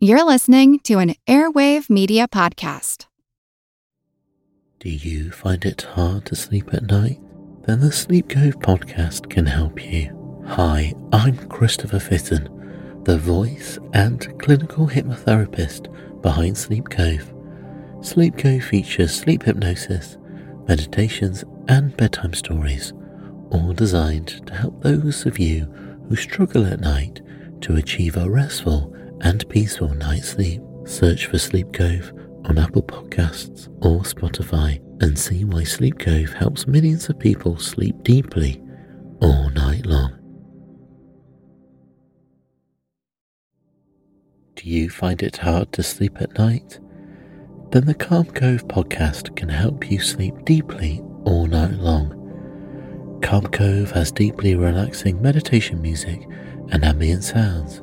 You're listening to an Airwave Media Podcast. Do you find it hard to sleep at night? Then the Sleep Cove podcast can help you. Hi, I'm Christopher Fitton, the voice and clinical hypnotherapist behind Sleep Cove. Sleep Cove features sleep hypnosis, meditations, and bedtime stories, all designed to help those of you who struggle at night to achieve a restful and peaceful night's sleep. Search for Sleep Cove on Apple Podcasts or Spotify and see why Sleep Cove helps millions of people sleep deeply all night long. Do you find it hard to sleep at night? Then the Calm Cove podcast can help you sleep deeply all night long. Calm Cove has deeply relaxing meditation music and ambient sounds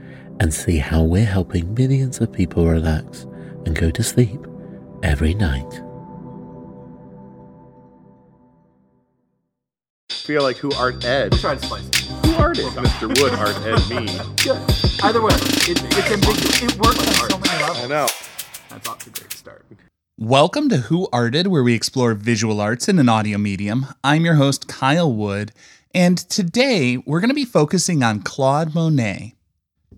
and see how we're helping millions of people relax and go to sleep every night. feel like who art Ed? Try to slice it. Who art it? Mr. Wood art Ed me. Yeah. Either way, it, it's ambiguous. It works on so many levels. I know. That's off to a great start. Welcome to Who Arted, where we explore visual arts in an audio medium. I'm your host, Kyle Wood, and today we're going to be focusing on Claude Monet.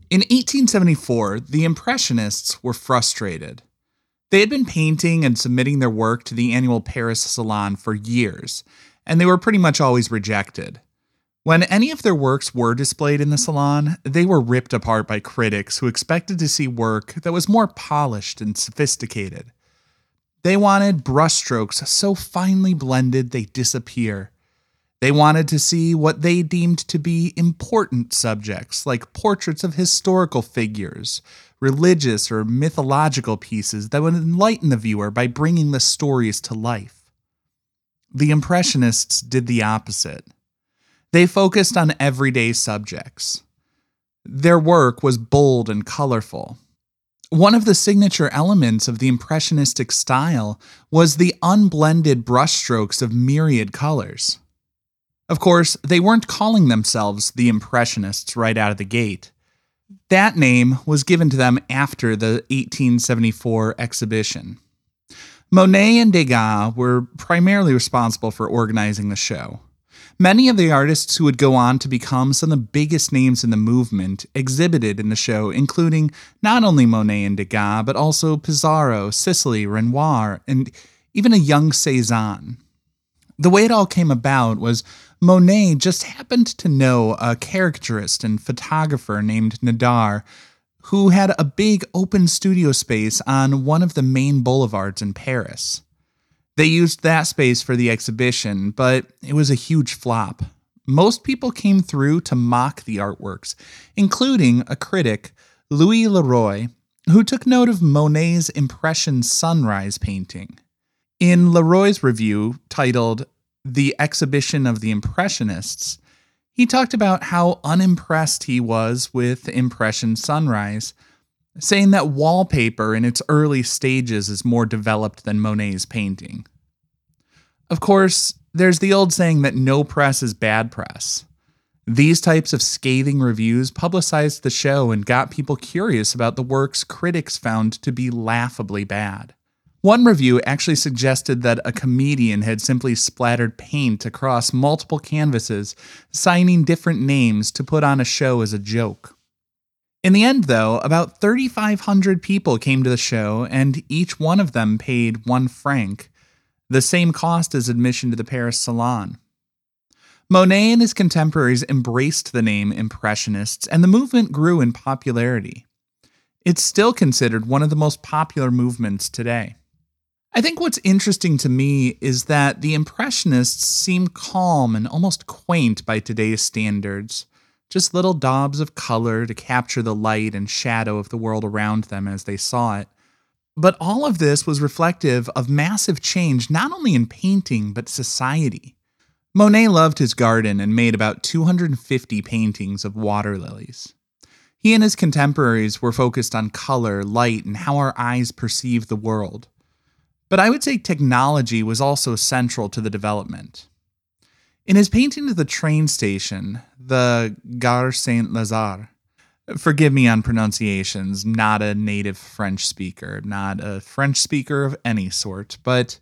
In 1874, the Impressionists were frustrated. They had been painting and submitting their work to the annual Paris Salon for years, and they were pretty much always rejected. When any of their works were displayed in the salon, they were ripped apart by critics who expected to see work that was more polished and sophisticated. They wanted brushstrokes so finely blended they disappear. They wanted to see what they deemed to be important subjects, like portraits of historical figures, religious or mythological pieces that would enlighten the viewer by bringing the stories to life. The Impressionists did the opposite. They focused on everyday subjects. Their work was bold and colorful. One of the signature elements of the Impressionistic style was the unblended brushstrokes of myriad colors. Of course, they weren't calling themselves the Impressionists right out of the gate. That name was given to them after the 1874 exhibition. Monet and Degas were primarily responsible for organizing the show. Many of the artists who would go on to become some of the biggest names in the movement exhibited in the show, including not only Monet and Degas, but also Pissarro, Sisley, Renoir, and even a young Cezanne. The way it all came about was Monet just happened to know a caricaturist and photographer named Nadar who had a big open studio space on one of the main boulevards in Paris. They used that space for the exhibition, but it was a huge flop. Most people came through to mock the artworks, including a critic, Louis Leroy, who took note of Monet's Impression Sunrise painting. In Leroy's review, titled The Exhibition of the Impressionists, he talked about how unimpressed he was with Impression Sunrise, saying that wallpaper in its early stages is more developed than Monet's painting. Of course, there's the old saying that no press is bad press. These types of scathing reviews publicized the show and got people curious about the works critics found to be laughably bad. One review actually suggested that a comedian had simply splattered paint across multiple canvases, signing different names to put on a show as a joke. In the end, though, about 3,500 people came to the show, and each one of them paid one franc, the same cost as admission to the Paris Salon. Monet and his contemporaries embraced the name Impressionists, and the movement grew in popularity. It's still considered one of the most popular movements today. I think what's interesting to me is that the Impressionists seem calm and almost quaint by today's standards, just little daubs of color to capture the light and shadow of the world around them as they saw it. But all of this was reflective of massive change, not only in painting, but society. Monet loved his garden and made about 250 paintings of water lilies. He and his contemporaries were focused on color, light, and how our eyes perceive the world. But I would say technology was also central to the development. In his painting of the train station, the Gare Saint Lazare, forgive me on pronunciations, not a native French speaker, not a French speaker of any sort, but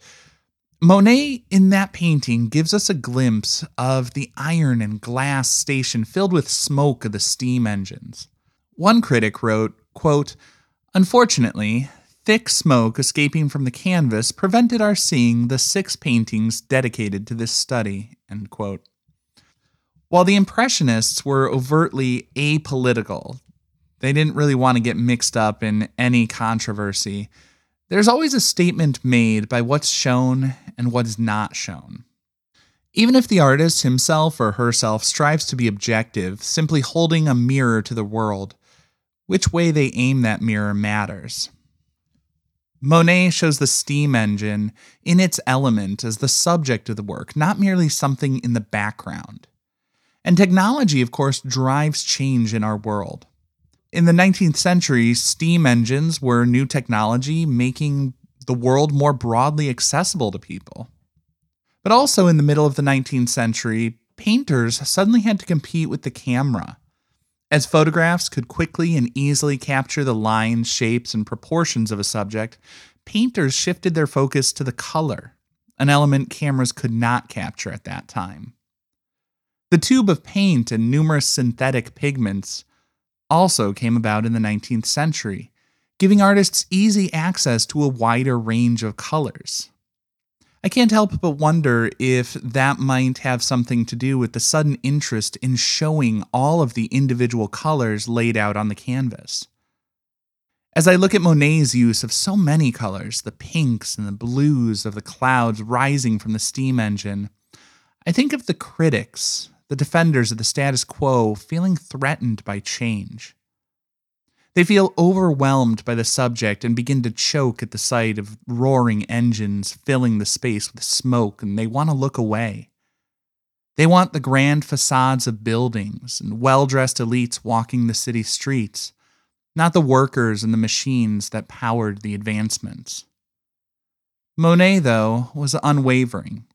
Monet in that painting gives us a glimpse of the iron and glass station filled with smoke of the steam engines. One critic wrote, quote, Unfortunately, thick smoke escaping from the canvas prevented our seeing the six paintings dedicated to this study. While the Impressionists were overtly apolitical, they didn't really want to get mixed up in any controversy. There's always a statement made by what's shown and what is not shown. Even if the artist himself or herself strives to be objective, simply holding a mirror to the world, which way they aim that mirror matters. Monet shows the steam engine in its element as the subject of the work, not merely something in the background. And technology, of course, drives change in our world. In the 19th century, steam engines were new technology making the world more broadly accessible to people. But also in the middle of the 19th century, painters suddenly had to compete with the camera as photographs could quickly and easily capture the lines, shapes, and proportions of a subject, painters shifted their focus to the color, an element cameras could not capture at that time. The tube of paint and numerous synthetic pigments also came about in the 19th century, giving artists easy access to a wider range of colors. I can't help but wonder if that might have something to do with the sudden interest in showing all of the individual colors laid out on the canvas. As I look at Monet's use of so many colors, the pinks and the blues of the clouds rising from the steam engine, I think of the critics, the defenders of the status quo, feeling threatened by change. They feel overwhelmed by the subject and begin to choke at the sight of roaring engines filling the space with smoke, and they want to look away. They want the grand facades of buildings and well dressed elites walking the city streets, not the workers and the machines that powered the advancements. Monet, though, was unwavering.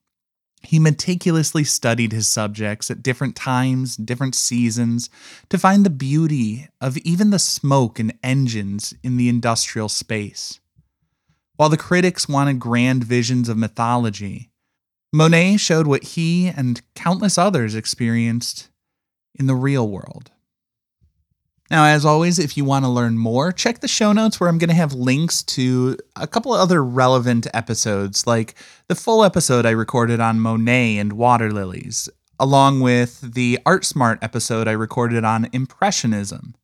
He meticulously studied his subjects at different times, different seasons, to find the beauty of even the smoke and engines in the industrial space. While the critics wanted grand visions of mythology, Monet showed what he and countless others experienced in the real world. Now, as always, if you want to learn more, check the show notes where I'm going to have links to a couple of other relevant episodes, like the full episode I recorded on Monet and water lilies, along with the Art Smart episode I recorded on Impressionism.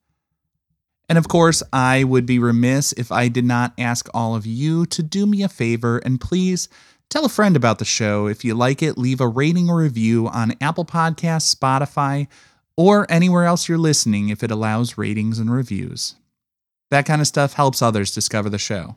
And of course, I would be remiss if I did not ask all of you to do me a favor and please tell a friend about the show. If you like it, leave a rating or review on Apple Podcasts, Spotify, or anywhere else you're listening if it allows ratings and reviews. That kind of stuff helps others discover the show.